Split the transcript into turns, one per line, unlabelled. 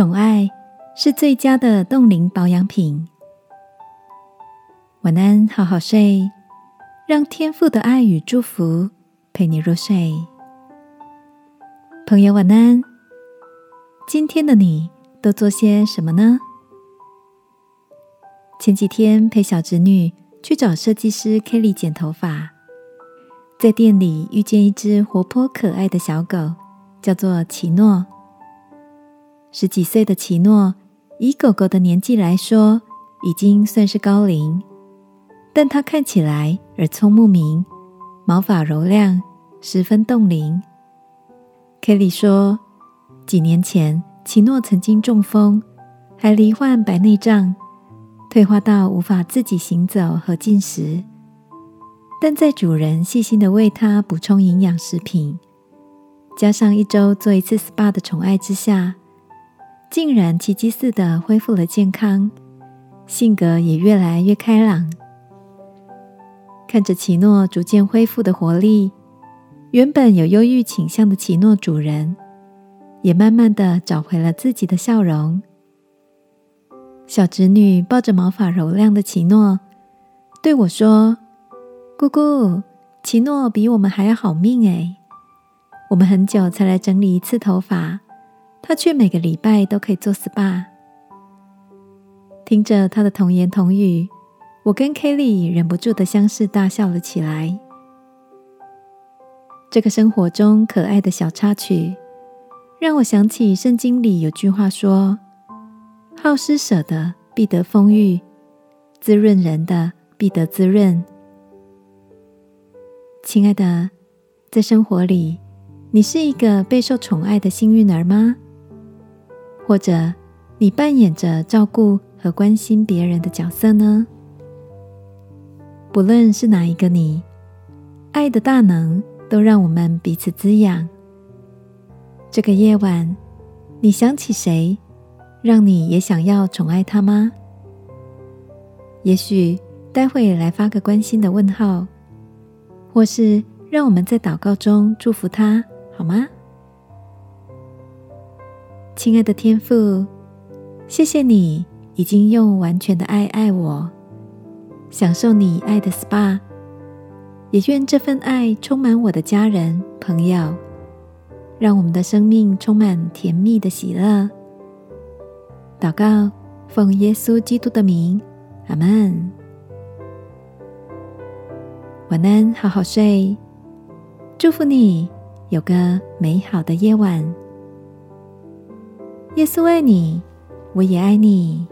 宠爱是最佳的冻龄保养品。晚安，好好睡，让天父的爱与祝福陪你入睡。朋友，晚安。今天的你都做些什么呢？前几天陪小侄女去找设计师 Kelly 剪头发，在店里遇见一只活泼可爱的小狗，叫做奇诺。十几岁的奇诺，以狗狗的年纪来说，已经算是高龄。但它看起来耳聪目明，毛发柔亮，十分动灵。Kelly 说，几年前奇诺曾经中风，还罹患白内障，退化到无法自己行走和进食。但在主人细心的为它补充营养食品，加上一周做一次 SPA 的宠爱之下，竟然奇迹似的恢复了健康，性格也越来越开朗。看着奇诺逐渐恢复的活力，原本有忧郁倾向的奇诺主人，也慢慢的找回了自己的笑容。小侄女抱着毛发柔亮的奇诺，对我说：“姑姑，奇诺比我们还要好命诶。我们很久才来整理一次头发，他却每个礼拜都可以做 SPA。”听着他的童言童语。我跟 Kelly 忍不住的相视大笑了起来。这个生活中可爱的小插曲，让我想起圣经里有句话说：“好施舍的必得丰裕，滋润人的必得滋润。”亲爱的，在生活里，你是一个备受宠爱的幸运儿吗？或者，你扮演着照顾和关心别人的角色呢？不论是哪一个你，爱的大能都让我们彼此滋养。这个夜晚，你想起谁，让你也想要宠爱他吗？也许待会来发个关心的问号，或是让我们在祷告中祝福他，好吗？亲爱的天父，谢谢你已经用完全的爱爱我。享受你爱的 SPA，也愿这份爱充满我的家人朋友，让我们的生命充满甜蜜的喜乐。祷告，奉耶稣基督的名，阿门。晚安，好好睡，祝福你有个美好的夜晚。耶稣爱你，我也爱你。